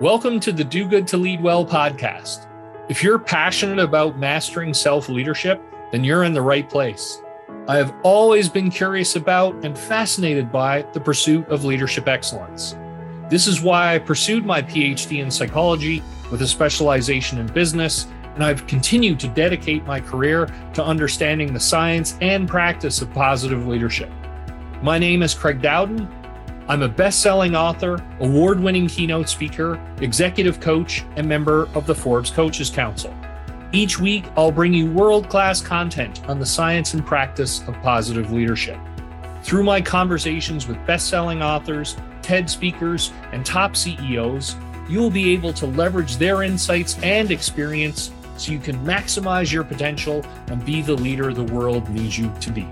Welcome to the Do Good to Lead Well podcast. If you're passionate about mastering self leadership, then you're in the right place. I have always been curious about and fascinated by the pursuit of leadership excellence. This is why I pursued my PhD in psychology with a specialization in business, and I've continued to dedicate my career to understanding the science and practice of positive leadership. My name is Craig Dowden, I'm a best selling author, award winning keynote speaker, executive coach, and member of the Forbes Coaches Council. Each week, I'll bring you world class content on the science and practice of positive leadership. Through my conversations with best selling authors, TED speakers, and top CEOs, you'll be able to leverage their insights and experience so you can maximize your potential and be the leader the world needs you to be.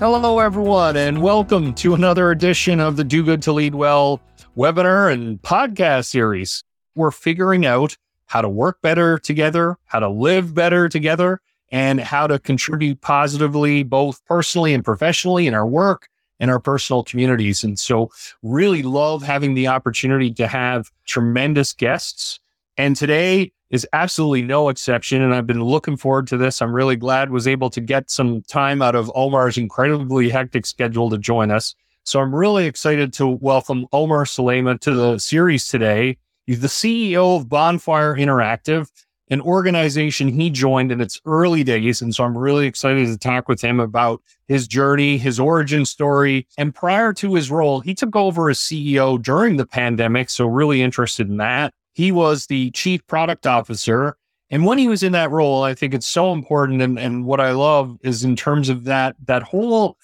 Hello, everyone, and welcome to another edition of the Do Good to Lead Well webinar and podcast series. We're figuring out how to work better together, how to live better together, and how to contribute positively, both personally and professionally in our work and our personal communities. And so, really love having the opportunity to have tremendous guests. And today, is absolutely no exception. And I've been looking forward to this. I'm really glad was able to get some time out of Omar's incredibly hectic schedule to join us. So I'm really excited to welcome Omar Salaymeh to the series today. He's the CEO of Bonfire Interactive, an organization he joined in its early days. And so I'm really excited to talk with him about his journey, his origin story. And prior to his role, he took over as CEO during the pandemic. So really interested in that. He was the chief product officer. And when he was in that role, I think it's so important. And, and what I love is in terms of that, that whole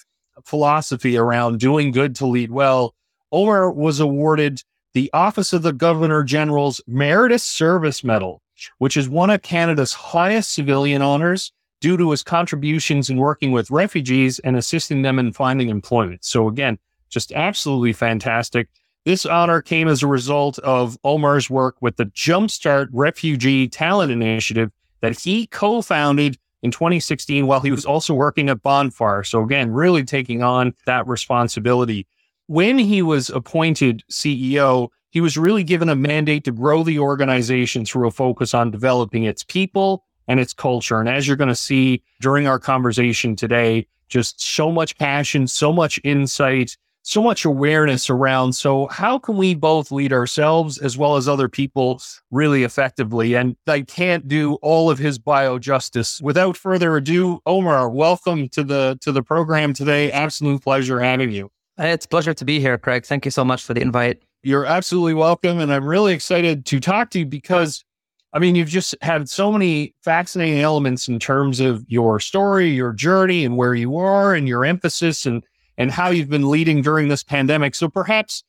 philosophy around doing good to lead well, Omar was awarded the Office of the Governor General's Meritorious Service Medal, which is one of Canada's highest civilian honors due to his contributions in working with refugees and assisting them in finding employment. So again, just absolutely fantastic. This honor came as a result of Omar's work with the Jumpstart Refugee Talent Initiative that he co founded in 2016 while he was also working at Bonfire. So, again, really taking on that responsibility. When he was appointed CEO, he was really given a mandate to grow the organization through a focus on developing its people and its culture. And as you're going to see during our conversation today, just so much passion, so much insight, so much awareness around. So, how can we both lead ourselves as well as other people really effectively? And I can't do all of his bio justice. Without further ado, Omar, welcome to the to the program today. Absolute pleasure having you. It's a pleasure to be here, Craig. Thank you so much for the invite. You're absolutely welcome, and I'm really excited to talk to you because. I mean, you've just had so many fascinating elements in terms of your story, your journey, and where you are, and your emphasis, and and how you've been leading during this pandemic. So perhaps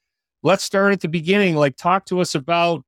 let's start at the beginning. Like, talk to us about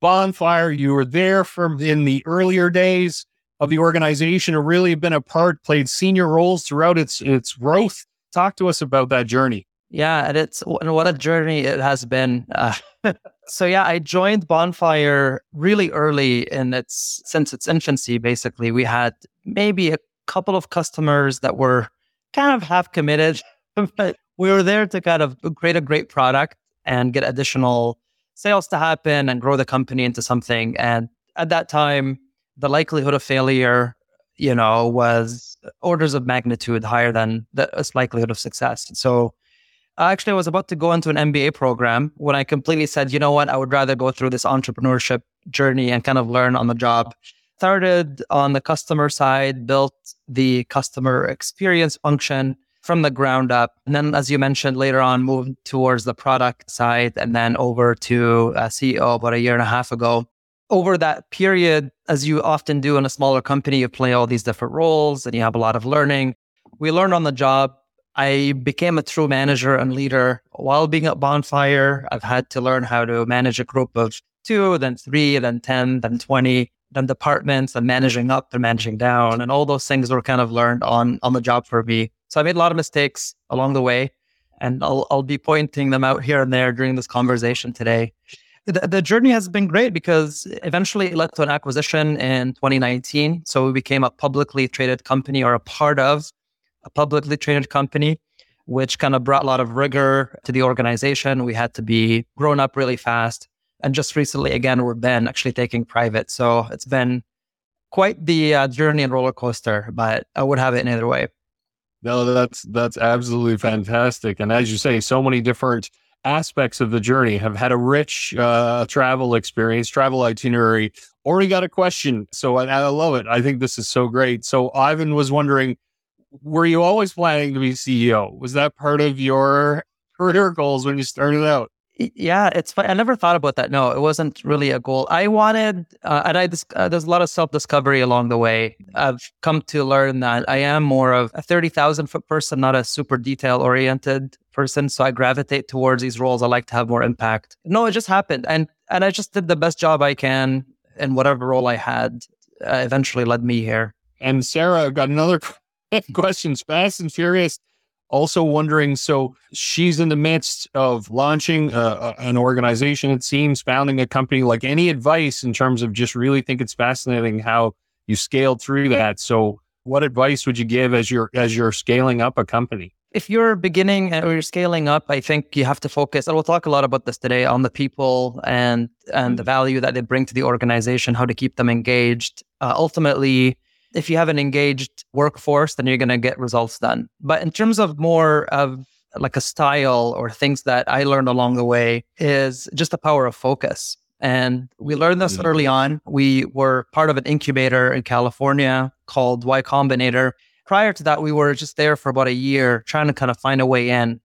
Bonfire. You were there from in the earlier days of the organization, and really been a part, played senior roles throughout its its growth. Talk to us about that journey. Yeah, and it's and what a journey it has been. Uh, so yeah, I joined Bonfire really early in its since its infancy. Basically, we had maybe a couple of customers that were kind of half committed but we were there to kind of create a great product and get additional sales to happen and grow the company into something. And at that time, the likelihood of failure, you know, was orders of magnitude higher than the likelihood of success. So actually, I was about to go into an MBA program when I completely said, you know what, I would rather go through this entrepreneurship journey and kind of learn on the job. Started on the customer side, built the customer experience function from the ground up. And then, as you mentioned later on, moved towards the product side and then over to uh, CEO about a year and a half ago. Over that period, as you often do in a smaller company, you play all these different roles and you have a lot of learning. We learned on the job. I became a true manager and leader while being at Bonfire. I've had to learn how to manage a group of two, then three, then 10, then 20, then departments and managing up and managing down. And all those things were kind of learned on, on the job for me. So I made a lot of mistakes along the way, and I'll, I'll be pointing them out here and there during this conversation today. The, the journey has been great because eventually it led to an acquisition in 2019. So we became a publicly traded company or a part of a publicly traded company, which kind of brought a lot of rigor to the organization. We had to be grown up really fast. And just recently, again, we've been actually taking private. So it's been quite the uh, journey and roller coaster, but I would have it in either way. No, that's that's absolutely fantastic. And as you say, so many different aspects of the journey have had a rich uh, travel experience, travel itinerary. Already got a question, so I, I love it. I think this is so great. So Ivan was wondering, were you always planning to be CEO? Was that part of your career goals when you started out? Yeah, it's fun. I never thought about that. No, it wasn't really a goal. I wanted, uh, and I uh, there's a lot of self discovery along the way. I've come to learn that I am more of a thirty thousand foot person, not a super detail oriented person. So I gravitate towards these roles. I like to have more impact. No, it just happened, and and I just did the best job I can in whatever role I had. Uh, eventually led me here. And Sarah, I've got another question. Fast and Furious also wondering so she's in the midst of launching uh, an organization it seems founding a company like any advice in terms of just really think it's fascinating how you scaled through that? So what advice would you give as you're as you're scaling up a company? If you're beginning or you're scaling up i think you have to focus and we'll talk a lot about this today on the people and and the mm-hmm. value that they bring to the organization how to keep them engaged. Uh, ultimately if you have an engaged workforce, then you're going to get results done. But in terms of more of like a style or things that I learned along the way is just the power of focus. And we learned this mm-hmm. early on. We were part of an incubator in California called Y Combinator. Prior to that, we were just there for about a year trying to kind of find a way in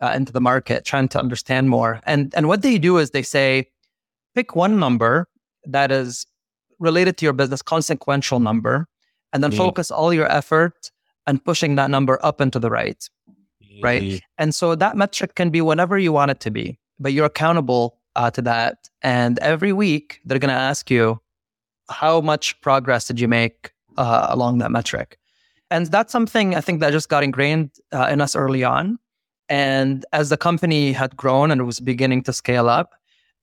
uh, into the market, trying to understand more. And and what they do is they say, pick one number that is related to your business consequential number and then mm. focus all your effort and pushing that number up into the right mm. right and so that metric can be whatever you want it to be but you're accountable uh, to that. And every week they're going to ask you how much progress did you make uh, along that metric? And that's something i think that just got ingrained uh, in us early on. And as the company had grown and it was beginning to scale up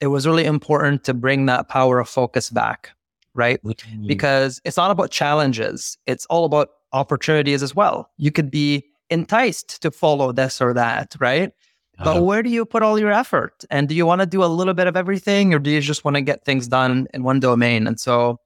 it was really important to bring that power of focus back right? Mm-hmm. Because it's not about challenges, it's all about opportunities as well. You could be enticed to follow this or that, right? Uh-huh. But where do you put all your effort? And do you want to do a little bit of everything or do you just want to get things done in one domain? And so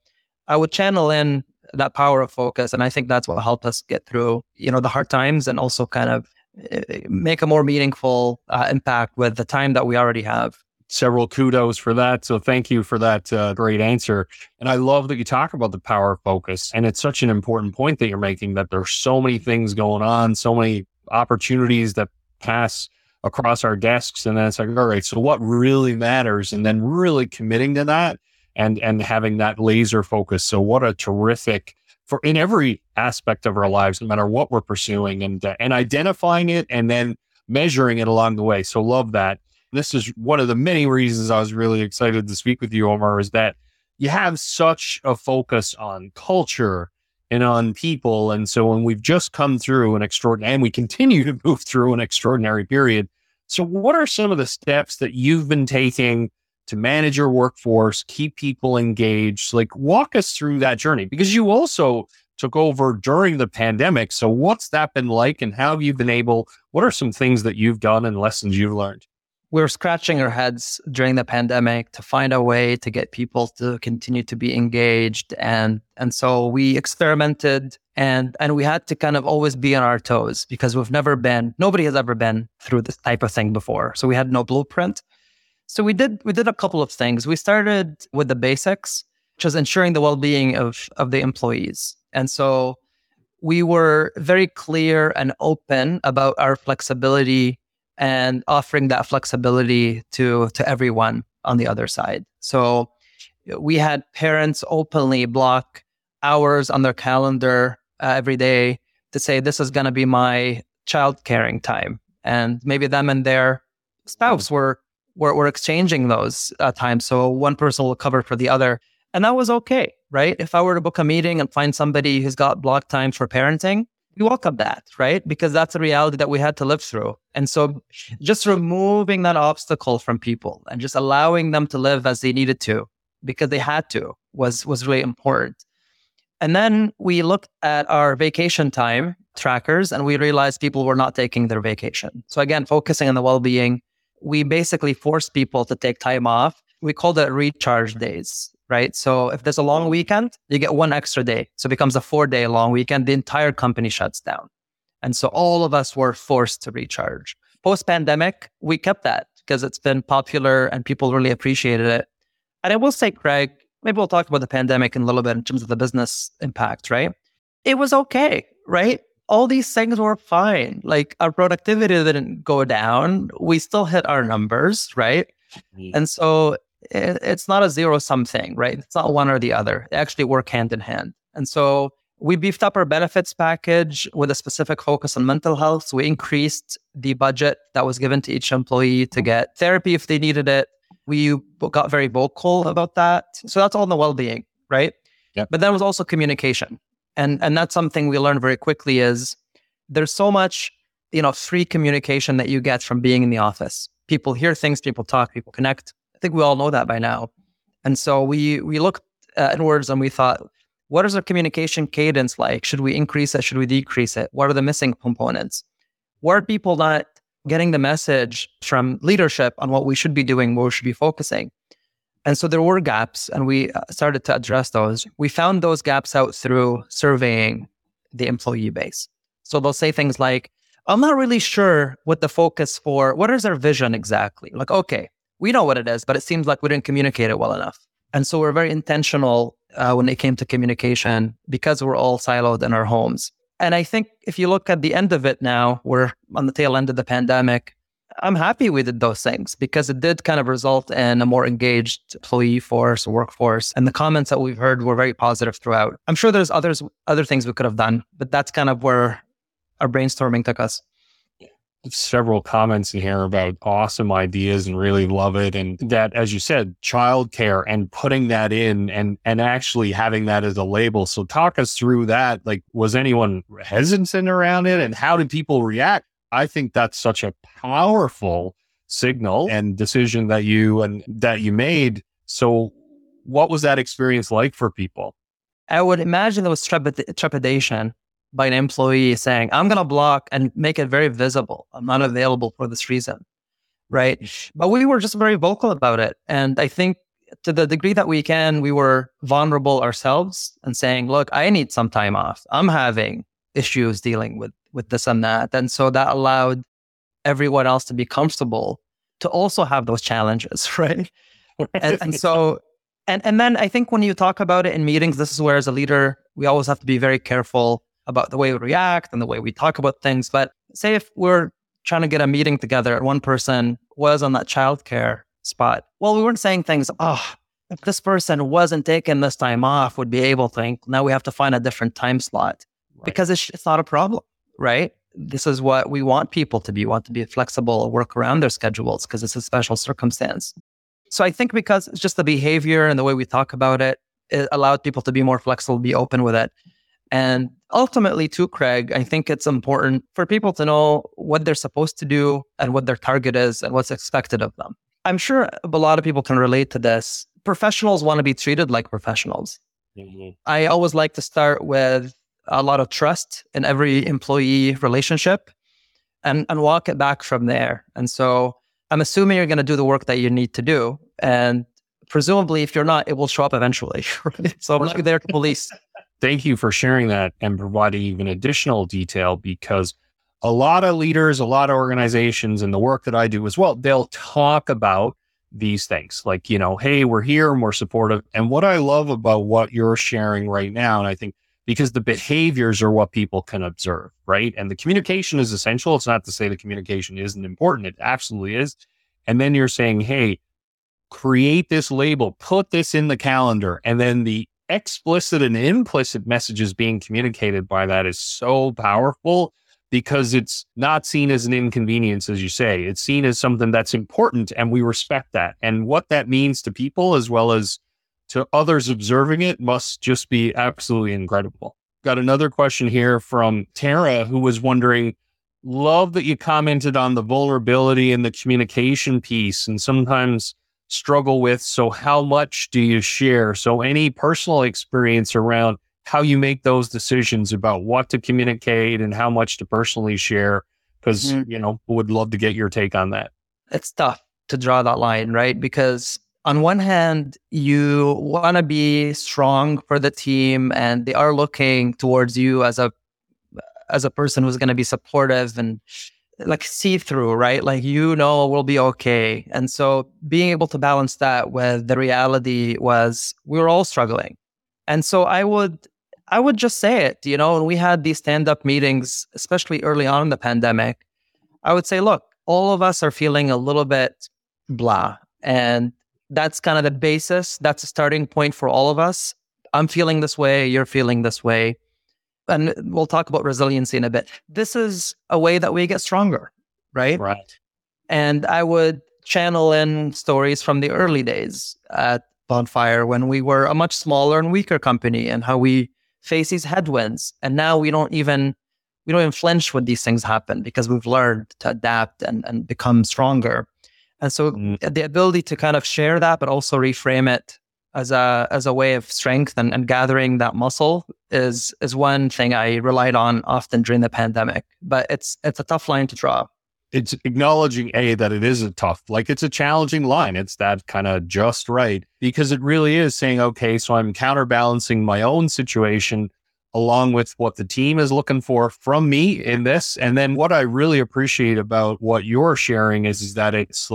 I would channel in that power of focus. And I think that's what helped us get through, you know, the hard times and also kind of eh, make a more meaningful uh, impact with the time that we already have several kudos for that. So thank you for that uh, great answer. And I love that you talk about the power of focus. And it's such an important point that you're making that there's so many things going on, so many opportunities that pass across our desks. And then it's like, all right, so what really matters? And then really committing to that and, and having that laser focus. So what a terrific for in every aspect of our lives, no matter what we're pursuing and, uh, and identifying it and then measuring it along the way. So love that this is one of the many reasons I was really excited to speak with you, Omar, is that you have such a focus on culture and on people. And so when we've just come through an extraordinary, and we continue to move through an extraordinary period. So what are some of the steps that you've been taking to manage your workforce, keep people engaged? Like walk us through that journey because you also took over during the pandemic. So what's that been like and how have you been able, what are some things that you've done and lessons you've learned? We were scratching our heads during the pandemic to find a way to get people to continue to be engaged and and so we experimented and and we had to kind of always be on our toes because we've never been nobody has ever been through this type of thing before. So we had no blueprint. So we did we did a couple of things. We started with the basics which was ensuring the well-being of of the employees. And so we were very clear and open about our flexibility and offering that flexibility to to everyone on the other side. So we had parents openly block hours on their calendar uh, every day to say this is going to be my child caring time, and maybe them and their spouse were were, were exchanging those uh, times. So one person will cover for the other, and that was okay, right? If I were to book a meeting and find somebody who's got block times for parenting, we welcome that, right? Because that's a reality that we had to live through. And so just removing that obstacle from people and just allowing them to live as they needed to because they had to was was really important. And then we looked at our vacation time trackers and we realized people were not taking their vacation. So again, focusing on the well-being, we basically forced people to take time off we called it recharge days, right? So if there's a long weekend, you get one extra day. So it becomes a four day long weekend. The entire company shuts down. And so all of us were forced to recharge. Post pandemic, we kept that because it's been popular and people really appreciated it. And I will say, Craig, maybe we'll talk about the pandemic in a little bit in terms of the business impact, right? It was okay, right? All these things were fine. Like our productivity didn't go down. We still hit our numbers, right? And so it's not a zero sum thing, right? It's not one or the other. They actually work hand in hand. And so we beefed up our benefits package with a specific focus on mental health. So we increased the budget that was given to each employee to get therapy if they needed it. We got very vocal about that. So that's all in the well-being, right? Yeah. But then was also communication. And and that's something we learned very quickly is there's so much, you know, free communication that you get from being in the office. People hear things, people talk, people connect. I think we all know that by now. And so we we looked uh, inwards and we thought, what is our communication cadence like? Should we increase it? Should we decrease it? What are the missing components? What are people not getting the message from leadership on what we should be doing, where we should be focusing? And so there were gaps, and we uh, started to address those. We found those gaps out through surveying the employee base. So they'll say things like, I'm not really sure what the focus for, what is our vision exactly? Like, okay, we know what it is, but it seems like we didn't communicate it well enough. And so we're very intentional uh, when it came to communication because we're all siloed in our homes. And I think if you look at the end of it now, we're on the tail end of the pandemic. I'm happy we did those things because it did kind of result in a more engaged employee force, workforce. And the comments that we've heard were very positive throughout. I'm sure there's others, other things we could have done, but that's kind of where our brainstorming took us several comments in here about awesome ideas and really love it. And that, as you said, childcare and putting that in and, and actually having that as a label. So talk us through that. Like, was anyone hesitant around it and how did people react? I think that's such a powerful signal and decision that you and that you made. So what was that experience like for people? I would imagine there was trepidation by an employee saying, I'm going to block and make it very visible. I'm not available for this reason. Right. But we were just very vocal about it. And I think to the degree that we can, we were vulnerable ourselves and saying, look, I need some time off. I'm having issues dealing with, with this and that. And so that allowed everyone else to be comfortable to also have those challenges. Right. and, and so and and then I think when you talk about it in meetings, this is where as a leader, we always have to be very careful about the way we react and the way we talk about things. But say if we're trying to get a meeting together and one person was on that childcare spot, well, we weren't saying things, oh, if this person wasn't taking this time off, would be able to think, now we have to find a different time slot right. because it's, it's not a problem, right? This is what we want people to be, we want to be flexible, work around their schedules because it's a special circumstance. So I think because it's just the behavior and the way we talk about it, it allowed people to be more flexible, be open with it. And ultimately, too, Craig, I think it's important for people to know what they're supposed to do and what their target is and what's expected of them. I'm sure a lot of people can relate to this. Professionals want to be treated like professionals. Mm-hmm. I always like to start with a lot of trust in every employee relationship and, and walk it back from there. And so I'm assuming you're going to do the work that you need to do. And presumably, if you're not, it will show up eventually. Right? So I'm not there to police thank you for sharing that and providing even additional detail because a lot of leaders, a lot of organizations, and the work that I do as well, they'll talk about these things like, you know, hey, we're here and we're supportive. And what I love about what you're sharing right now, and I think because the behaviors are what people can observe, right? And the communication is essential. It's not to say the communication isn't important, it absolutely is. And then you're saying, hey, create this label, put this in the calendar, and then the explicit and implicit messages being communicated by that is so powerful because it's not seen as an inconvenience, as you say. It's seen as something that's important and we respect that. And what that means to people as well as to others observing it must just be absolutely incredible. Got another question here from Tara, who was wondering Love that you commented on the vulnerability and the communication piece. And sometimes struggle with. So, how much do you share? So, any personal experience around how you make those decisions about what to communicate and how much to personally share? Because, mm-hmm. you know, would love to get your take on that. It's tough to draw that line, right? Because on one hand, you want to be strong for the team and they are looking towards you as a as a person who's going to be supportive and like see through, right? Like you know we'll be okay. And so being able to balance that with the reality was we were all struggling. And so I would I would just say it, you know, and we had these stand-up meetings, especially early on in the pandemic. I would say, look, all of us are feeling a little bit blah. And that's kind of the basis. That's a starting point for all of us. I'm feeling this way. You're feeling this way. And we'll talk about resiliency in a bit. This is a way that we get stronger, right? Right. And I would channel in stories from the early days at Bonfire when we were a much smaller and weaker company and how we face these headwinds. And now we don't even we don't even flinch when these things happen because we've learned to adapt and, and become stronger. And so mm. the ability to kind of share that, but also reframe it as a as a way of strength and, and gathering that muscle is is one thing I relied on often during the pandemic. But it's it's a tough line to draw. It's acknowledging a that it is a tough, like it's a challenging line. It's that kind of just right because it really is saying, okay, so I'm counterbalancing my own situation along with what the team is looking for from me in this. And then what I really appreciate about what you're sharing is, is that it's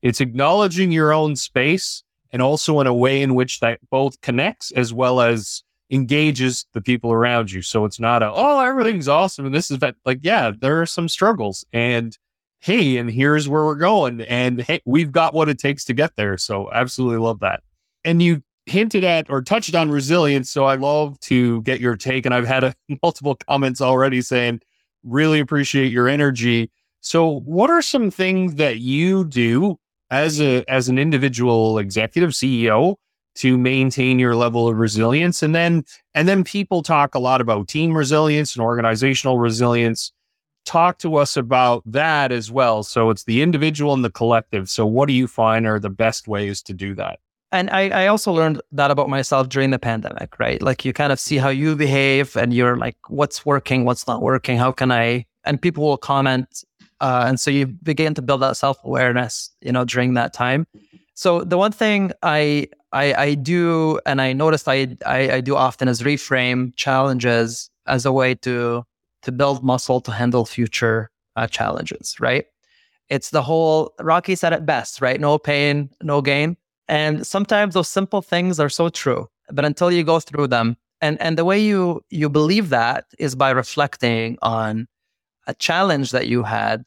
it's acknowledging your own space and also in a way in which that both connects as well as engages the people around you. So it's not a oh everything's awesome and this is that like yeah there are some struggles and hey and here's where we're going and hey we've got what it takes to get there. So absolutely love that. And you hinted at or touched on resilience. So I love to get your take. And I've had a, multiple comments already saying, really appreciate your energy. So what are some things that you do as a as an individual executive CEO to maintain your level of resilience? And then and then people talk a lot about team resilience and organizational resilience. Talk to us about that as well. So it's the individual and the collective. So what do you find are the best ways to do that? and I, I also learned that about myself during the pandemic, right? Like you kind of see how you behave and you're like, what's working, what's not working, how can I? And people will comment. Uh, and so you begin to build that self awareness, you know, during that time. So the one thing I I, I do and I noticed I, I, I do often is reframe challenges as a way to to build muscle to handle future uh, challenges, right? It's the whole Rocky said it best, right? No pain, no gain. And sometimes those simple things are so true, but until you go through them, and and the way you you believe that is by reflecting on a challenge that you had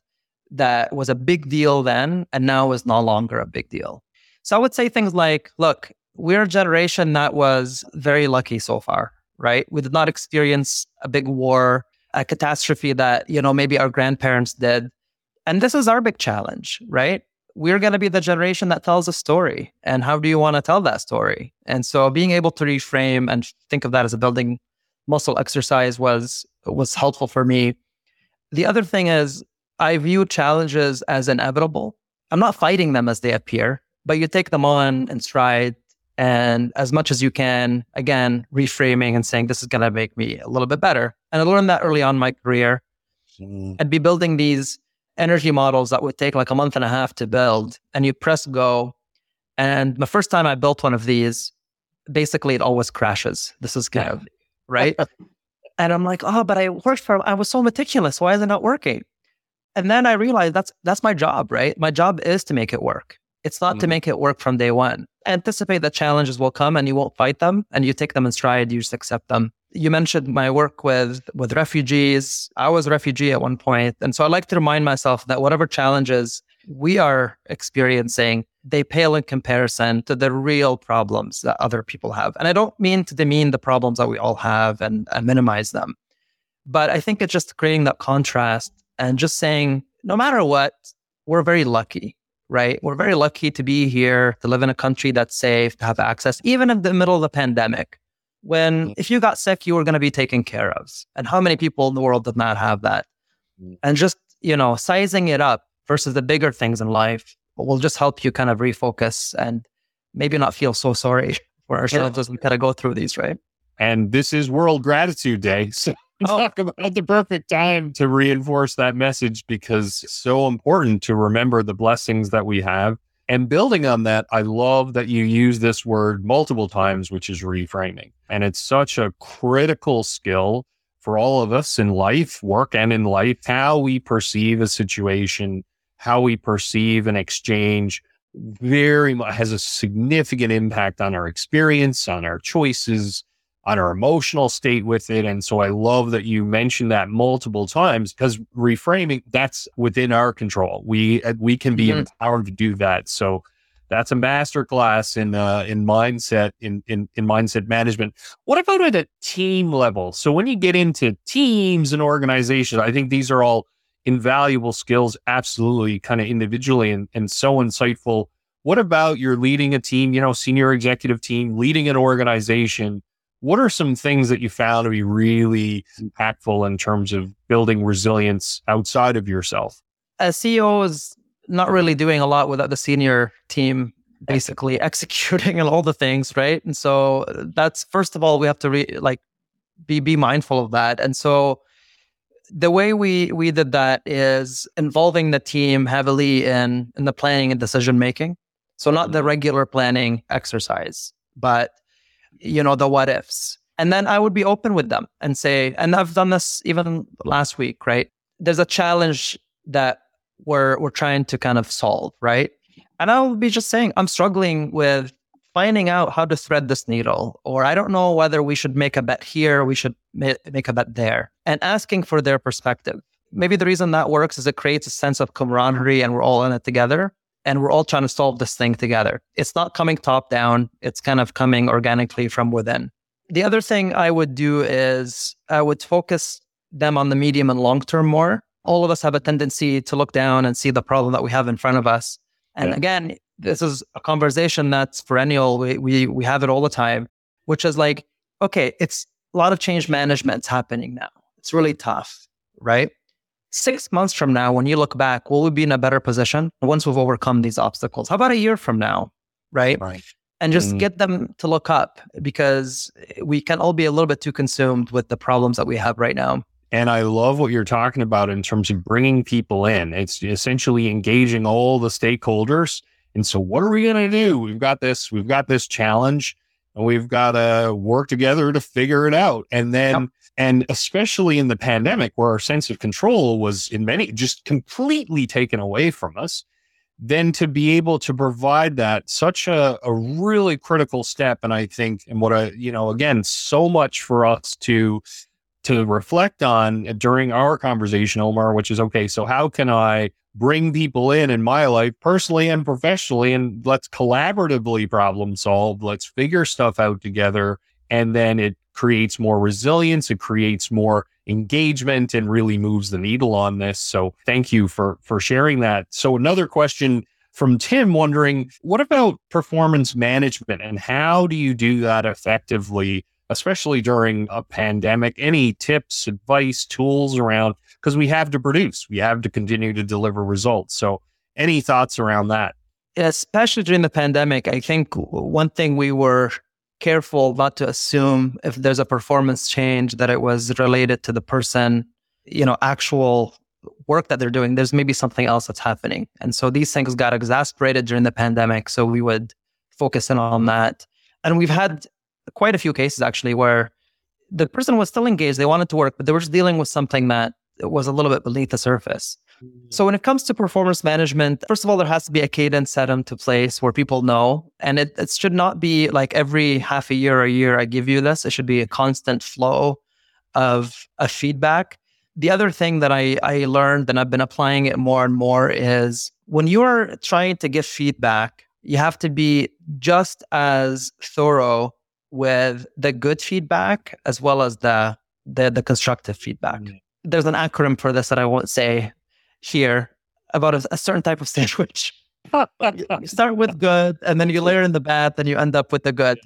that was a big deal then and now is no longer a big deal. So I would say things like, look, we're a generation that was very lucky so far, right? We did not experience a big war, a catastrophe that, you know, maybe our grandparents did. And this is our big challenge, right? we're going to be the generation that tells a story. And how do you want to tell that story? And so being able to reframe and think of that as a building muscle exercise was was helpful for me. The other thing is I view challenges as inevitable. I'm not fighting them as they appear, but you take them on in stride and as much as you can, again, reframing and saying this is going to make me a little bit better. And I learned that early on in my career. Mm. And be building these energy models that would take like a month and a half to build and you press go and the first time i built one of these basically it always crashes this is kind of right and i'm like oh but i worked for i was so meticulous. Why is it not working? And then i realized that's that's my job right? My job is to make it work. It's not mm-hmm. to make it work from day one. Anticipate that challenges will come and you won't fight them and you take them in stride you just accept them. You mentioned my work with with refugees. I was a refugee at one point, and so I like to remind myself that whatever challenges we are experiencing, they pale in comparison to the real problems that other people have. And I don't mean to demean the problems that we all have and, and minimize them, but I think it's just creating that contrast and just saying, no matter what, we're very lucky right? We're very lucky to be here, to live in a country that's safe, to have access, even in the middle of the pandemic when mm. if you got sick, you were going to be taken care of. And how many people in the world did not have that? Mm. And just, you know, sizing it up versus the bigger things in life will just help you kind of refocus and maybe not feel so sorry for ourselves as we kind of go through these, right? And this is World Gratitude Day. So oh. talk about the perfect time to reinforce that message because it's so important to remember the blessings that we have And building on that, I love that you use this word multiple times, which is reframing. And it's such a critical skill for all of us in life, work and in life, how we perceive a situation, how we perceive an exchange very much has a significant impact on our experience, on our choices, on our emotional state with it. And so I love that you mentioned that multiple times because reframing that's within our control. We uh, we can be mm-hmm. empowered to do that. So that's a masterclass in uh, in mindset in, in in mindset management. What about at a team level? So when you get into teams and organizations, I think these are all invaluable skills, absolutely, kind of individually and, and so insightful. What about you're leading a team, you know, senior executive team, leading an organization? What are some things that you found to be really impactful in terms of building resilience outside of yourself? As CEO is not really doing a lot without the senior team basically executing and all the things, right? And so uh, that's first of all we have to re- like be be mindful of that. And so the way we we did that is involving the team heavily in in the planning and decision making. So not the mm-hmm. regular planning exercise, but you know, the what ifs. And then I would be open with them and say, and I've done this even last week, right? There's a challenge that we're we're trying to kind of solve, right? And I'll be just saying, I'm struggling with finding out how to thread this needle, or I don't know whether we should make a bet here, we should ma- make a bet there, and asking for their perspective. Maybe the reason that works is it creates a sense of camaraderie and we're all in it together and we're all trying to solve this thing together. It's not coming top down, it's kind of coming organically from within. The other thing I would do is I would focus them on the medium and long term more. All of us have a tendency to look down and see the problem that we have in front of us. And yeah. again, this is a conversation that's perennial. We, we, we have it all the time, which is like, okay, it's a lot of change management's happening now. It's really tough, right? six months from now, when you look back, will we be in a better position once we've overcome these obstacles? How about a year from now? Right. Right. And just mm. get them to look up because we can all be a little bit too consumed with the problems that we have right now. And I love what you're talking about in terms of bringing people in. It's essentially engaging all the stakeholders. And so, what are we going to do? We've got this, we've got this challenge and we've got to work together to figure it out. And then, yep. and especially in the pandemic where our sense of control was in many just completely taken away from us, then to be able to provide that such a, a really critical step. And I think, and what I, you know, again, so much for us to, to reflect on during our conversation, Omar, which is okay. So how can I bring people in in my life personally and professionally and let's collaboratively problem solve let's figure stuff out together and then it creates more resilience it creates more engagement and really moves the needle on this so thank you for for sharing that so another question from Tim wondering what about performance management and how do you do that effectively especially during a pandemic any tips advice tools around because we have to produce, we have to continue to deliver results. So, any thoughts around that? Especially during the pandemic, I think one thing we were careful not to assume if there's a performance change that it was related to the person, you know, actual work that they're doing. There's maybe something else that's happening. And so these things got exasperated during the pandemic. So we would focus in on that. And we've had quite a few cases actually where the person was still engaged, they wanted to work, but they were just dealing with something that was a little bit beneath the surface. Mm. So when it comes to performance management, first of all, there has to be a cadence set into place where people know, and it, it should not be like every half a year or a year I give you this. It should be a constant flow of a feedback. The other thing that I, I learned and I've been applying it more and more is when you're trying to give feedback, you have to be just as thorough with the good feedback as well as the the, the constructive feedback. Mm there's an acronym for this that I won't say here about a, a certain type of sandwich. you start with good and then you layer in the bad, then you end up with the good.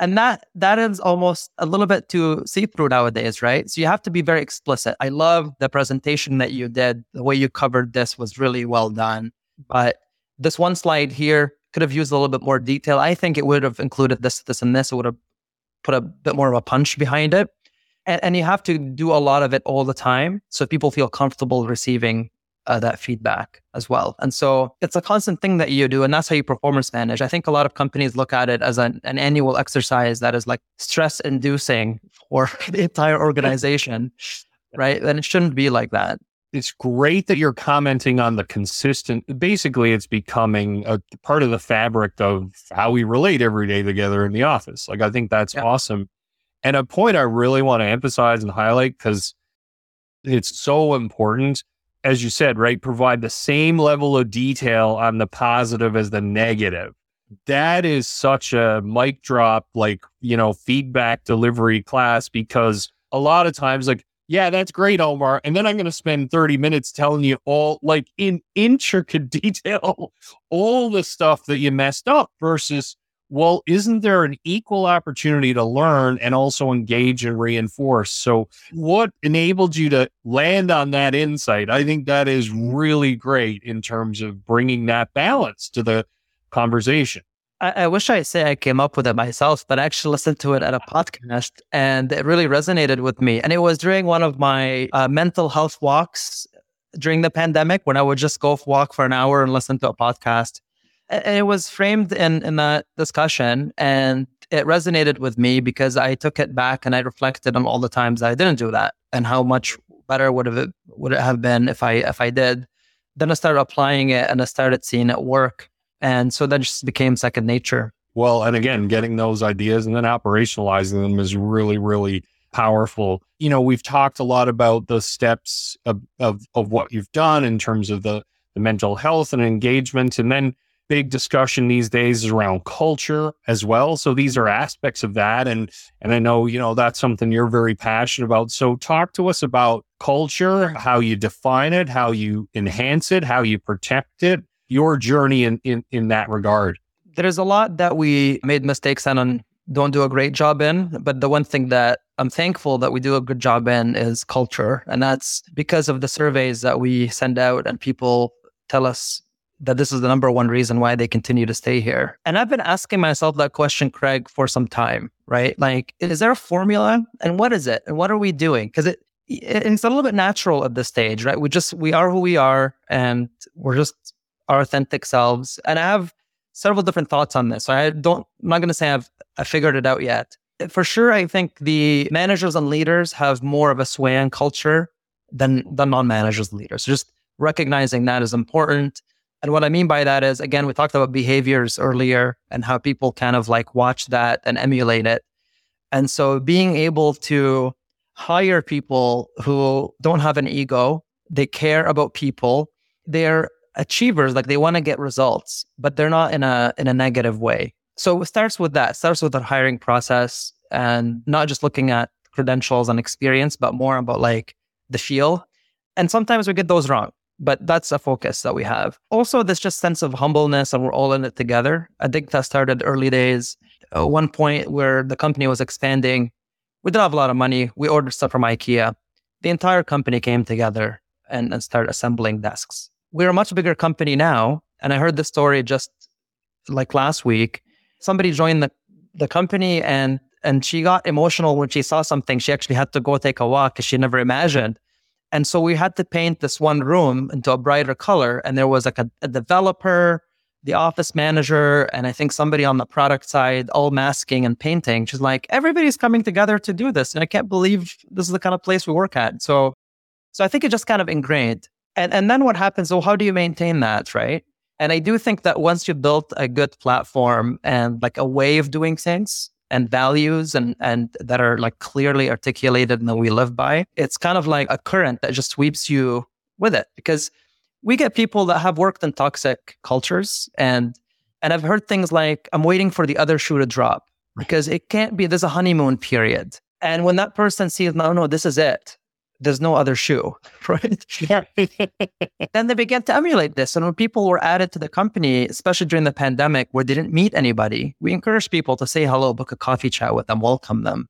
And that that is almost a little bit too see-through nowadays, right? So you have to be very explicit. I love the presentation that you did. The way you covered this was really well done. But this one slide here could have used a little bit more detail. I think it would have included this, this, and this. It would have put a bit more of a punch behind it and, and you have to do a lot of it all the time so people feel comfortable receiving uh, that feedback as well. And so it's a constant thing that you do, and that's how you performance manage. I think a lot of companies look at it as an, an annual exercise that is like stress inducing for the entire organization, right? And it shouldn't be like that. It's great that you're commenting on the consistent. Basically, it's becoming a part of the fabric of how we relate every day together in the office. Like, I think that's yeah. awesome. And a point I really want to emphasize and highlight because it's so important as you said, right, provide the same level of detail on the positive as the negative. That is such a mic drop, like, you know, feedback delivery class because a lot of times, like, yeah, that's great, Omar. And then I'm going to spend 30 minutes telling you all, like, in intricate detail, all the stuff that you messed up versus well, isn't there an equal opportunity to learn and also engage and reinforce? So, what enabled you to land on that insight? I think that is really great in terms of bringing that balance to the conversation. I, I wish I say I came up with it myself, but I actually listened to it at a podcast and it really resonated with me. And it was during one of my uh, mental health walks during the pandemic when I would just go walk for an hour and listen to a podcast and it was framed in in that discussion and it resonated with me because I took it back and I reflected on all the times I didn't do that and how much better would have it would it have been if I if I did. Then I started applying it and I started seeing it work. And so that just became second nature. Well, and again, getting those ideas and then operationalizing them is really, really powerful. You know, we've talked a lot about the steps of, of, of what you've done in terms of the, the mental health and engagement. And then big discussion these days is around culture as well. So these are aspects of that. And and I know, you know, that's something you're very passionate about. So talk to us about culture, how you define it, how you enhance it, how you protect it, your journey in in, in that regard. There's a lot that we made mistakes on and mm-hmm. don't do a great job in. But the one thing that I'm thankful that we do a good job in is culture. And that's because of the surveys that we send out and people tell us that this is the number one reason why they continue to stay here. And I've been asking myself that question, Craig, for some time, right? Like, is there a formula and what is it? And what are we doing? Because it, it's a little bit natural at this stage, right? We just, we are who we are and we're just our authentic selves. And I have several different thoughts on this. So I don't, I'm not going to say I've I figured it out yet. For sure, I think the managers and leaders have more of a sway on culture than the non-managers and leaders. So just recognizing that is important and what I mean by that is, again, we talked about behaviors earlier and how people kind of like watch that and emulate it. And so being able to hire people who don't have an ego, they care about people, they're achievers, like they want to get results, but they're not in a in a negative way. So it starts with that, it starts with the hiring process and not just looking at credentials and experience, but more about like the feel. And sometimes we get those wrong but that's a focus that we have. Also, this just sense of humbleness and we're all in it together. I think that started early days. Uh, one point where the company was expanding, we didn't have a lot of money. We ordered stuff from IKEA. The entire company came together and, and started assembling desks. We're a much bigger company now. And I heard this story just like last week. Somebody joined the, the company and and she got emotional when she saw something. She actually had to go take a walk because she never imagined and so we had to paint this one room into a brighter color. And there was like a, a, developer, the office manager, and I think somebody on the product side, all masking and painting. She's like, everybody's coming together to do this. And I can't believe this is the kind of place we work at. So, so I think it just kind of ingrained. And, and then what happens? So how do you maintain that? Right. And I do think that once you built a good platform and like a way of doing things, and values and and that are like clearly articulated and that we live by it's kind of like a current that just sweeps you with it because we get people that have worked in toxic cultures and and i've heard things like i'm waiting for the other shoe to drop because it can't be there's a honeymoon period and when that person sees no no this is it there's no other shoe, right? then they began to emulate this. And when people were added to the company, especially during the pandemic where they didn't meet anybody, we encouraged people to say hello, book a coffee chat with them, welcome them.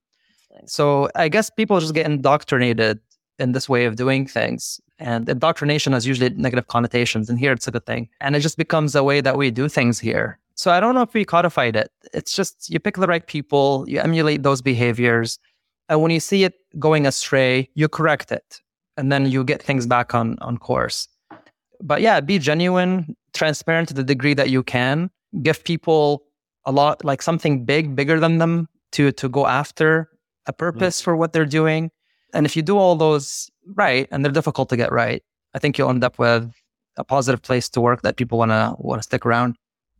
So I guess people just get indoctrinated in this way of doing things. And indoctrination has usually negative connotations. And here it's a good thing. And it just becomes a way that we do things here. So I don't know if we codified it. It's just you pick the right people, you emulate those behaviors and when you see it going astray, you correct it. And then you get things back on, on course. but yeah, be genuine, transparent to the degree that you can. Give people a lot, like something big, bigger than them to to go after a purpose mm. for what they're doing. And if you do all those right, and they're difficult to get right, I think you'll end up with a positive place to work that people want to want to stick around.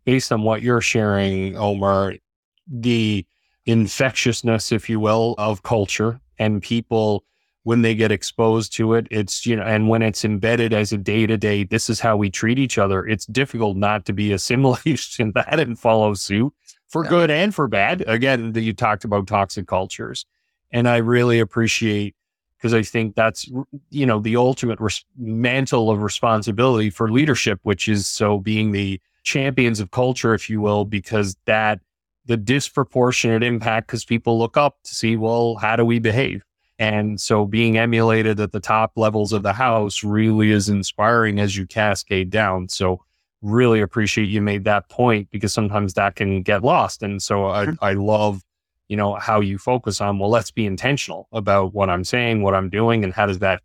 Based on what you're sharing, Omar, the infectiousness, if you will, of culture and people when they get exposed to it, it's, you know, and when it's embedded as a day to day, this is how we treat each other. It's difficult not to be assimilated in that and follow suit for yeah. good and for bad. Again, you talked about toxic cultures. And I really appreciate because I think that's, you know, the ultimate res- mantle of responsibility for leadership, which is so being the champions of culture, if you will, because that the disproportionate impact, because people look up to see, well, how do we behave? And so being emulated at the top levels of the house really is inspiring as you cascade down. So really appreciate you made that point because sometimes that can get lost. And so I, I love, you know, how you focus on, well, let's be intentional about what I'm saying, what I'm doing, and how does that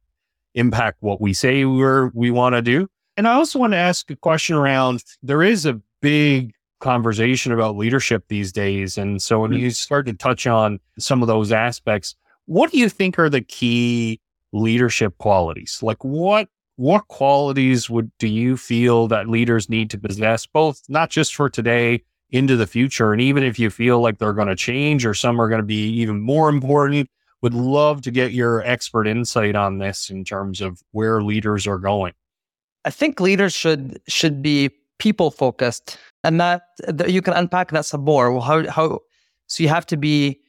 impact what we say we're, we want to do. And I also want to ask a question around there is a big conversation about leadership these days. And so when mm-hmm. you start to touch on some of those aspects, what do you think are the key leadership qualities? Like what what qualities would do you feel that leaders need to possess both not just for today into the future and even if you feel like they're going to change or some are going to be even more important would love to get your expert insight on this in terms of where leaders are going i think leaders should should be people focused and that, that you can unpack that some more. How how so you have to be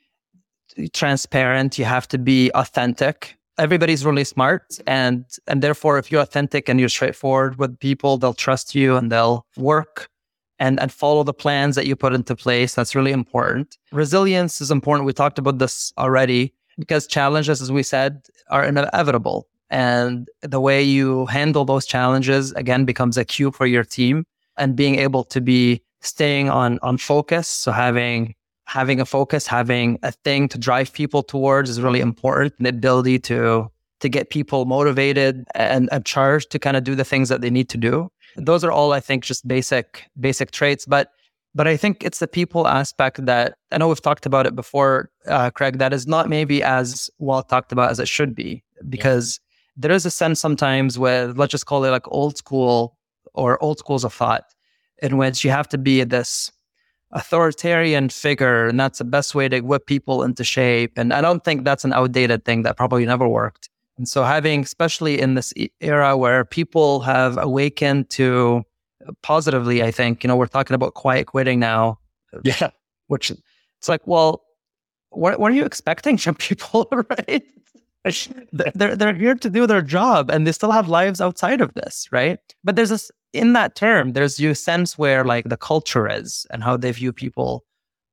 transparent you have to be authentic. Everybody's really smart and and therefore if you're authentic and you're straightforward with people they'll trust you and they'll work and and follow the plans that you put into place. That's really important. Resilience is important. We talked about this already because challenges as we said are inevitable and the way you handle those challenges again becomes a cue for your team and being able to be staying on on focus so having having a focus, having a thing to drive people towards is really important. The ability to to get people motivated and, and charged to kind of do the things that they need to do. Those are all, I think, just basic basic traits. But but I think it's the people aspect that I know we've talked about it before, uh, Craig. That is not maybe as well talked about as it should be because yeah. there is a sense sometimes with let's just call it like old school or old schools of thought in which you have to be this authoritarian figure and that's the best way to whip people into shape. And i don't think that's an outdated thing that probably never worked. And so having especially in this era where people have awakened to positively i think you know we're talking about quiet quitting now yeah. which it's like well what, what are you expecting from people right? They're they're here to do their job and they still have lives outside of this right? But there's this in that term, there's you sense where like the culture is and how they view people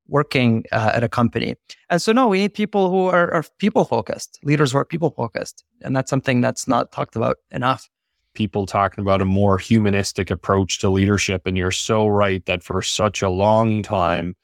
working uh, at a company. And so, no, we need people who are, are people focused, leaders who are people focused. And that's something that's not talked about enough. People talking about a more humanistic approach to leadership. And you're so right that for such a long time,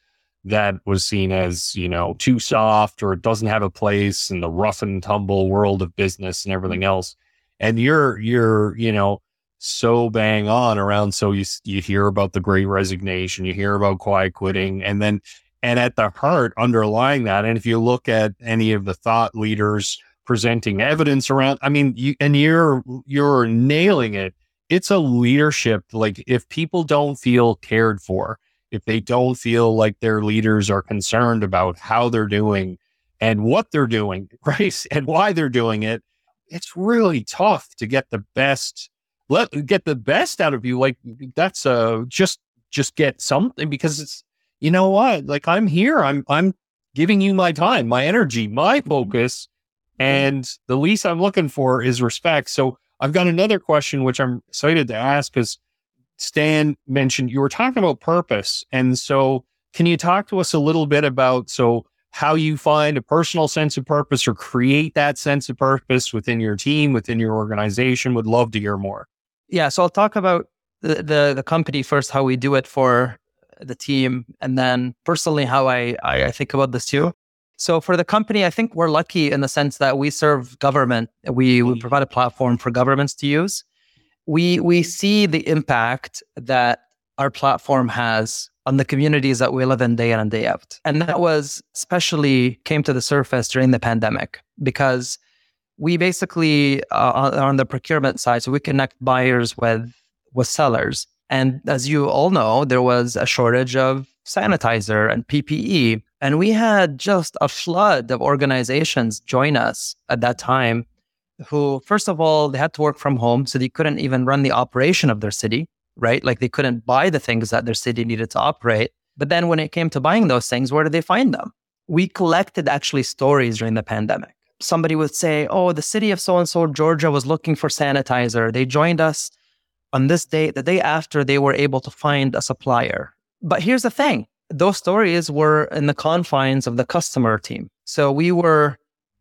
that was seen as, you know, too soft or it doesn't have a place in the rough and tumble world of business and everything else. And you're, you're, you know, so bang on around. So you you hear about the Great Resignation, you hear about quiet mm-hmm. quitting, and then and at the heart underlying that, and if you look at any of the thought leaders presenting evidence around, I mean, you and you're you're nailing it. It's a leadership. Like if people don't feel cared for, if they don't feel like their leaders are concerned about how they're doing and what they're doing, right, and why they're doing it, it's really tough to get the best let get the best out of you. Like that's uh just just get something because it's you know what? Like I'm here. I'm I'm giving you my time, my energy, my focus. And the least I'm looking for is respect. So I've got another question which I'm excited to ask because Stan mentioned you were talking about purpose. And so can you talk to us a little bit about so how you find a personal sense of purpose or create that sense of purpose within your team, within your organization? Would love to hear more. Yeah, so I'll talk about the, the, the company first, how we do it for the team, and then personally how I, I, I think about this too. So for the company, I think we're lucky in the sense that we serve government. We, we mm-hmm. provide a platform for governments to use. we we see the impact that our platform has on the communities that we live in day in and day out. And that was especially came to the surface during the pandemic because we basically uh, on the procurement side, so we connect buyers with with sellers. And as you all know, there was a shortage of sanitizer and PPE. And we had just a flood of organizations join us at that time who, first of all, they had to work from home. So they couldn't even run the operation of their city, right? Like they couldn't buy the things that their city needed to operate. But then when it came to buying those things, where did they find them? We collected actually stories during the pandemic. Somebody would say, Oh, the city of so and so, Georgia, was looking for sanitizer. They joined us on this day, the day after they were able to find a supplier. But here's the thing those stories were in the confines of the customer team. So we were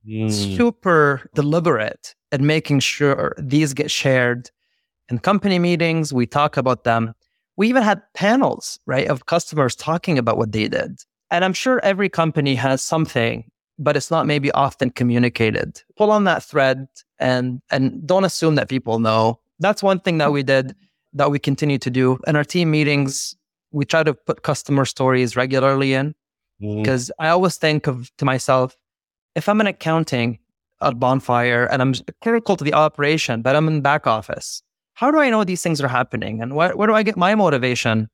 mm. super deliberate in making sure these get shared in company meetings. We talk about them. We even had panels, right, of customers talking about what they did. And I'm sure every company has something, but it's not maybe often communicated. Pull on that thread and and don't assume that people know. That's one thing that we did that we continue to do. In our team meetings, we try to put customer stories regularly in because mm-hmm. I always think of to myself, if I'm in accounting at Bonfire and I'm critical to the operation, but I'm in back office, how do I know these things are happening? And where, where do I get my motivation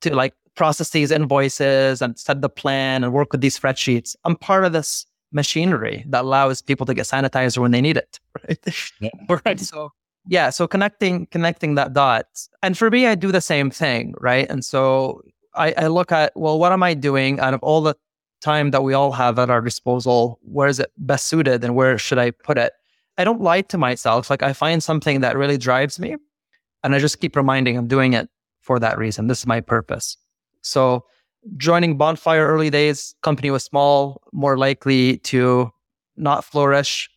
to like process these invoices and set the plan and work with these spreadsheets? I'm part of this machinery that allows people to get sanitizer when they need it. Right. Yeah. right. So yeah so connecting connecting that dot and for me i do the same thing right and so I, I look at well what am i doing out of all the time that we all have at our disposal where is it best suited and where should i put it i don't lie to myself like i find something that really drives me and i just keep reminding i'm doing it for that reason this is my purpose so joining bonfire early days company was small more likely to not flourish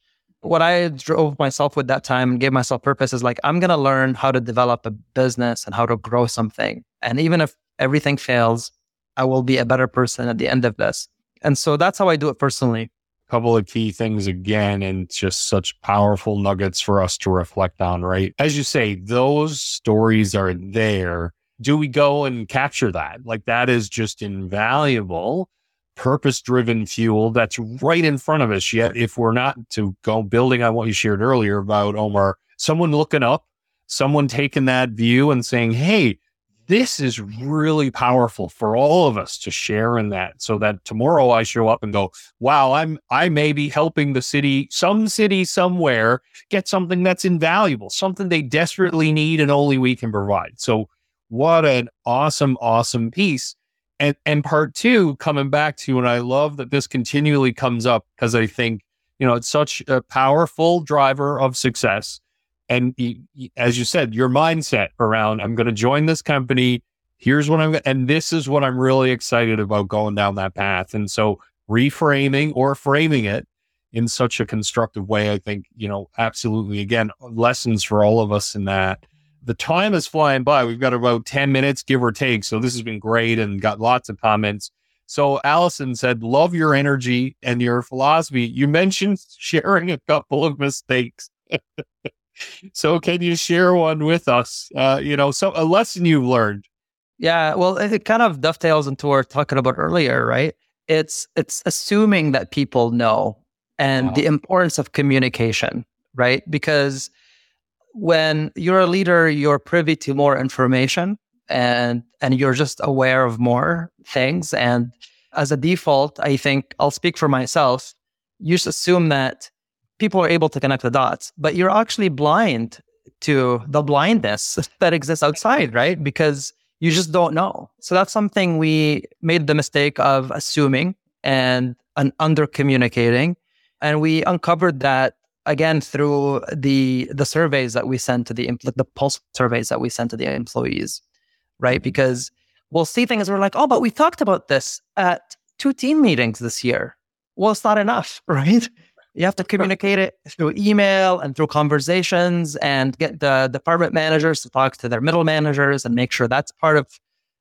what I drove myself with that time and gave myself purpose is like, I'm going to learn how to develop a business and how to grow something. And even if everything fails, I will be a better person at the end of this. And so that's how I do it personally. Couple of key things again, and just such powerful nuggets for us to reflect on, right? As you say, those stories are there. Do we go and capture that? Like that is just invaluable purpose driven fuel that's right in front of us. Yet, if we're not to go building on what you shared earlier about Omar, someone looking up, someone taking that view and saying, Hey, this is really powerful for all of us to share in that so that tomorrow I show up and go, wow, I'm, I may be helping the city, some city somewhere get something that's invaluable, something they desperately need and only we can provide. So what an awesome, awesome piece. And and part two coming back to and i love that this continually comes up because i think you know it's such a powerful driver of success. And as you said your mindset around i'm going to join this company. Here's what i'm going and this is what i'm really excited about going down that path. And so reframing or framing it in such a constructive way i think you know absolutely again lessons for all of us in that the time is flying by. We've got about 10 minutes, give or take. So this has been great and got lots of comments. So Allison said, love your energy and your philosophy. You mentioned sharing a couple of mistakes. so can you share one with us? Uh, you know, so a lesson you've learned. Yeah, well, it kind of dovetails into what we are talking about earlier, right? It's it's assuming that people know and wow. the importance of communication, right? Because when you're a leader, you're privy to more information and and you're just aware of more things. And as a default, I think I'll speak for myself. You just assume that people are able to connect the dots, but you're actually blind to the blindness that exists outside, right? Because you just don't know. So that's something we made the mistake of assuming and, and under communicating. And we uncovered that again through the the surveys that we send to the the pulse surveys that we send to the employees right? Mm-hmm. because we'll see things we're like oh but we talked about this at two team meetings this year. Well it's not enough right? You have to communicate it through email and through conversations and get the department managers to talk to their middle managers and make sure that's part of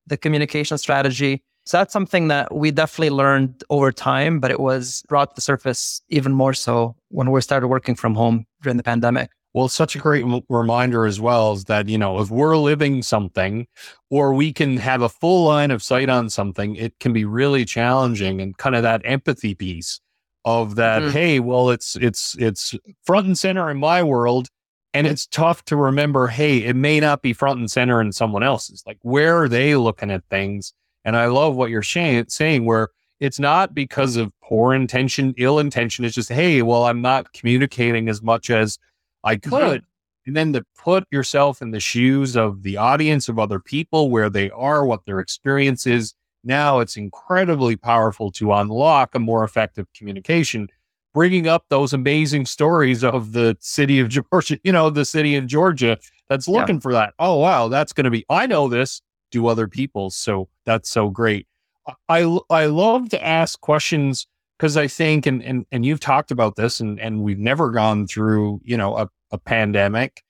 the communication strategy so that's something that we definitely learned over time, but it was brought to the surface even more so when we started working from home during the pandemic. Well, such a great reminder as well is that, you know, if we're living something or we can have a full line of sight on something, it can be really challenging and kind of that empathy piece of that, Mhm. hey, well, it's it's it's front and center in my world. And it's tough to remember, hey, it may not be front and center in someone else's. Like, where are they looking at things? And I love what you're saying, saying where it's not because of poor intention, ill intention. It's just, hey, well, I'm not communicating as much as I could. And then to put yourself in the shoes of the audience of other people, where they are, what their experience is. Now it's incredibly powerful to unlock a more effective communication, bringing up those amazing stories of the city of Georgia, you know, the city in Georgia that's Yeah. looking for that. Oh, wow, that's going to be, I know this, do other people. So that's so great. I, I, love to ask questions because I think, and, and, and you've talked about this and, and we've never gone through, you know, a, a pandemic.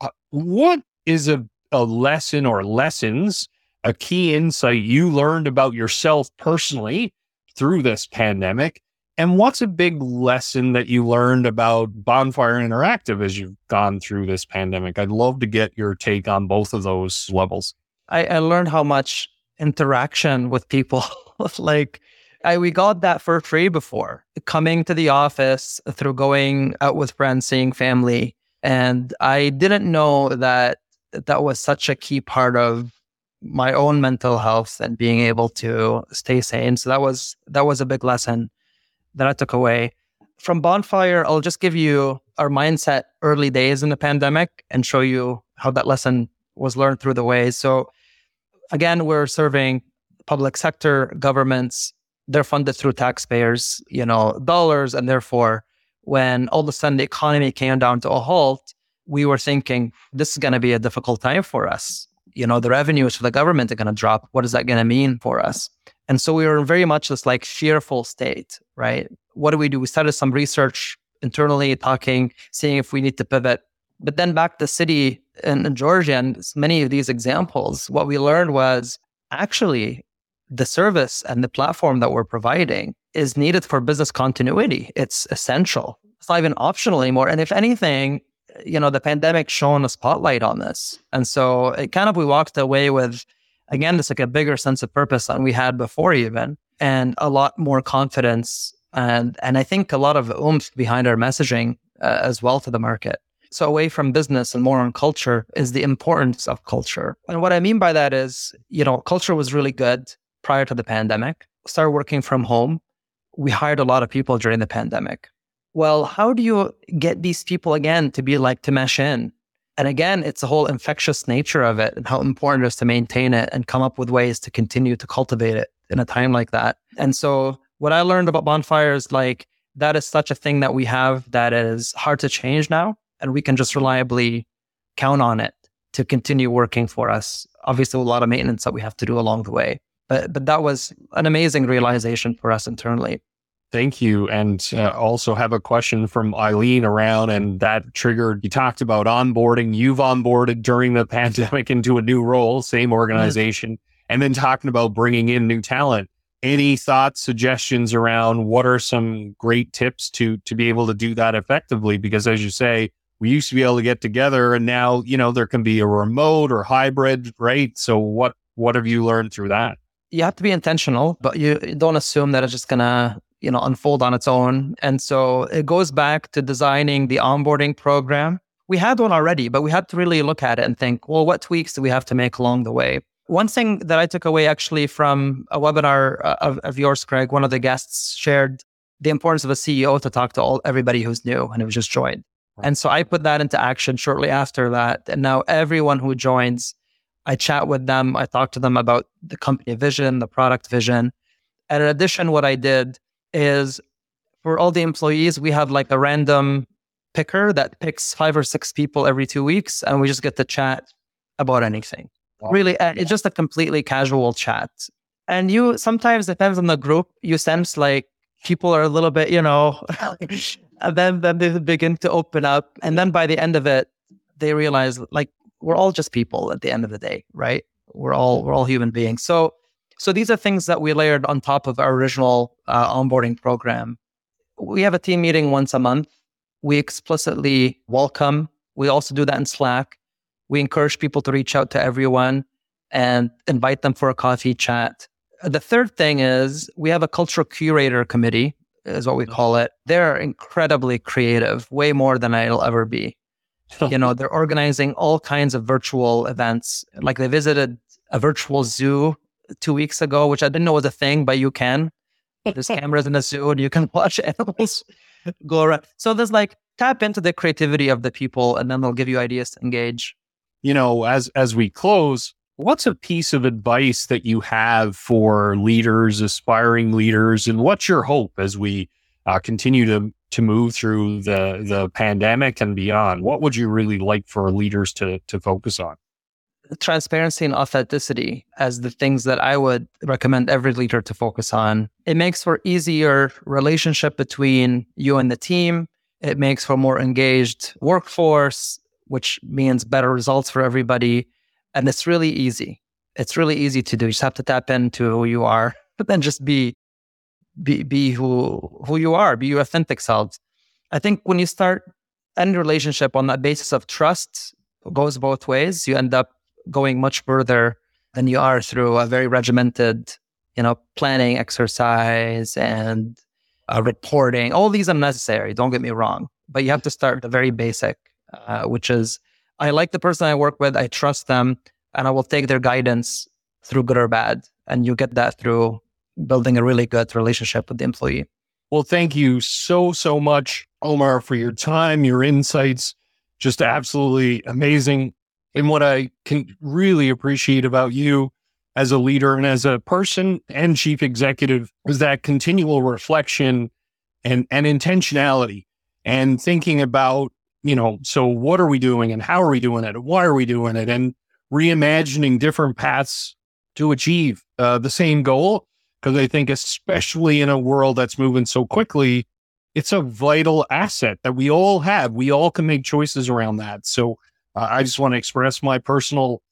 Uh, what is a, a lesson or lessons, a key insight you learned about yourself personally through this pandemic? And what's a big lesson that you learned about Bonfire Interactive as you've gone through this pandemic? I'd love to get your take on both of those levels. I, I learned how much interaction with people like I we got that for free before coming to the office through going out with friends, seeing family, and I didn't know that that was such a key part of my own mental health and being able to stay sane. So that was that was a big lesson that I took away from Bonfire. I'll just give you our mindset early days in the pandemic and show you how that lesson was learned through the way. So again, we're serving public sector governments. They're funded through taxpayers, you know, dollars. And therefore, when all of a sudden the economy came down to a halt, we were thinking this is going to be a difficult time for us. You know, the revenues for the government are going to drop. What is that going to mean for us? And so we were very much this like fearful state, right? What do we do? We started some research internally, talking, seeing if we need to pivot. But then back to city in, Georgia and many of these examples, what we learned was actually the service and the platform that we're providing is needed for business continuity. It's essential. It's not even optional anymore. And if anything, you know, the pandemic shone a spotlight on this. And so it kind of we walked away with again, it's like a bigger sense of purpose than we had before even, and a lot more confidence and and I think a lot of oomph behind our messaging uh, as well to the market. So away from business and more on culture is the importance of culture. And what I mean by that is, you know, culture was really good prior to the pandemic. Started working from home. We hired a lot of people during the pandemic. Well, how do you get these people again to be like to mesh in? And again, it's the whole infectious nature of it and how important it is to maintain it and come up with ways to continue to cultivate it in a time like that. And so what I learned about bonfire is like that is such a thing that we have that is hard to change now. And we can just reliably count on it to continue working for us. Obviously, a lot of maintenance that we have to do along the way. But but that was an amazing realization for us internally. Thank you. And uh, also have a question from Eileen around, and that triggered. You talked about onboarding. You've onboarded during the pandemic into a new role, same organization, and then talking about bringing in new talent. Any thoughts, suggestions around what are some great tips to to be able to do that effectively? Because as you say, we used to be able to get together, and now you know there can be a remote or hybrid, right? So what what have you learned through that? You have to be intentional, but you don't assume that it's just gonna you know unfold on its own and so it goes back to designing the onboarding program we had one already but we had to really look at it and think well what tweaks do we have to make along the way one thing that i took away actually from a webinar uh, of, of yours craig one of the guests shared the importance of a ceo to talk to all everybody who's new and who just joined and so i put that into action shortly after that and now everyone who joins i chat with them i talk to them about the company vision the product vision and in addition what i did is for all the employees, we have like a random picker that picks five or six people every two weeks, and we just get to chat about anything. Wow. Really, uh, it's just a completely casual chat. And you sometimes depends on the group. You sense like people are a little bit, you know, and then then they begin to open up, and then by the end of it, they realize like we're all just people at the end of the day, right? We're all we're all human beings. So so these are things that we layered on top of our original uh, onboarding program. We have a team meeting once a month. We explicitly welcome We also do that in Slack. We encourage people to reach out to everyone and invite them for a coffee chat. The third thing is we have a cultural curator committee, is what we call it. They're incredibly creative, way more than I'll ever be. you know, they're organizing all kinds of virtual events. Like they visited a virtual zoo two weeks ago, which I didn't know was a thing, but you can. There's cameras in the zoo and you can watch animals go around. So there's like tap into the creativity of the people and then they'll give you ideas to engage. You know, as as we close, what's a piece of advice that you have for leaders, aspiring leaders, and what's your hope as we uh, continue to to move through the the pandemic and beyond? What would you really like for leaders to to focus on? transparency and authenticity as the things that I would recommend every leader to focus on. It makes for easier relationship between you and the team. It makes for more engaged workforce, which means better results for everybody. And it's really easy. It's really easy to do. You just have to tap into who you are, but then just be be be who who you are, be your authentic selves. I think when you start any relationship on that basis of trust goes both ways, you end up going much further than you are through a very regimented, you know, planning exercise and uh, reporting. All these are necessary. Don't get me wrong, but you have to start the very basic, uh, which is I like the person I work with. I trust them, and I will take their guidance through good or bad. And you get that through building a really good relationship with the employee. Well, thank you so, so much, Omar, for your time, your insights. Just absolutely amazing. And what I can really appreciate about you as a leader and as a person and chief executive is that continual reflection and, and intentionality and thinking about, you know, so what are we doing and how are we doing it? And why are we doing it? And reimagining different paths to achieve uh, the same goal. Because I think, especially in a world that's moving so quickly, it's a vital asset that we all have. We all can make choices around that. So uh, I just want to express my personal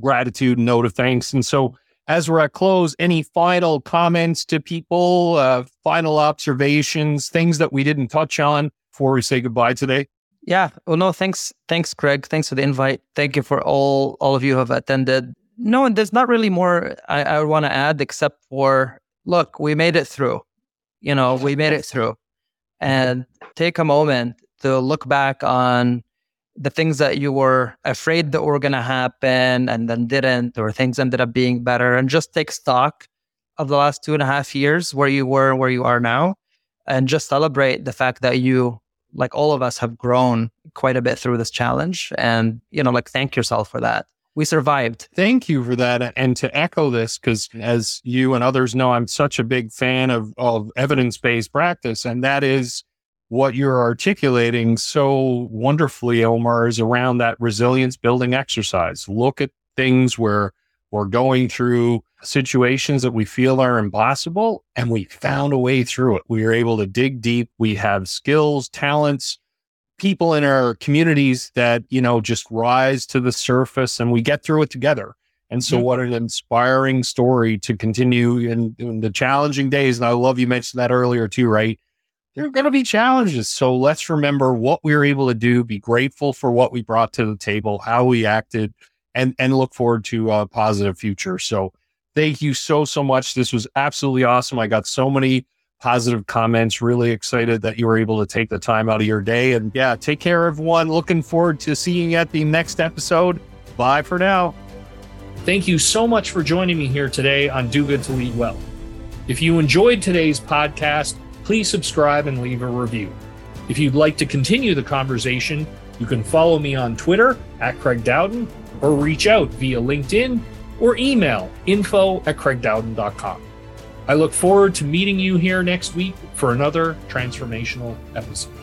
gratitude and note of thanks. And so, as we're at close, any final comments to people, uh, final observations, things that we didn't touch on before we say goodbye today? Yeah. Well, no, thanks. Thanks, Craig. Thanks for the invite. Thank you for all, all of you who have attended. No, and there's not really more I, I want to add except for look, we made it through. You know, we made it through. And take a moment to look back on the things that you were afraid that were going to happen and then didn't, or things ended up being better, and just take stock of the last two and a half years where you were where you are now, and just celebrate the fact that you, like all of us, have grown quite a bit through this challenge. And, you know, like thank yourself for that. We survived. Thank you for that. And to echo this, because as you and others know, I'm such a big fan of, of evidence based practice, and that is what you're articulating so wonderfully, Omar, is around that resilience building exercise. Look at things where we're going through situations that we feel are impossible and we found a way through it. We are able to dig deep. We have skills, talents, people in our communities that, you know, just rise to the surface and we get through it together. And so, mm-hmm. what an inspiring story to continue in, in the challenging days. And I love you mentioned that earlier too, right? there are going to be challenges. So let's remember what we were able to do, be grateful for what we brought to the table, how we acted, and, and look forward to a positive future. So thank you so, so much. This was absolutely awesome. I got so many positive comments. Really excited that you were able to take the time out of your day. And yeah, take care, everyone. Looking forward to seeing you at the next episode. Bye for now. Thank you so much for joining me here today on Do Good to Lead Well. If you enjoyed today's podcast, please subscribe and leave a review. If you'd like to continue the conversation, you can follow me on Twitter at Craig Dowden or reach out via LinkedIn or email info at craigdowden.com. I look forward to meeting you here next week for another transformational episode.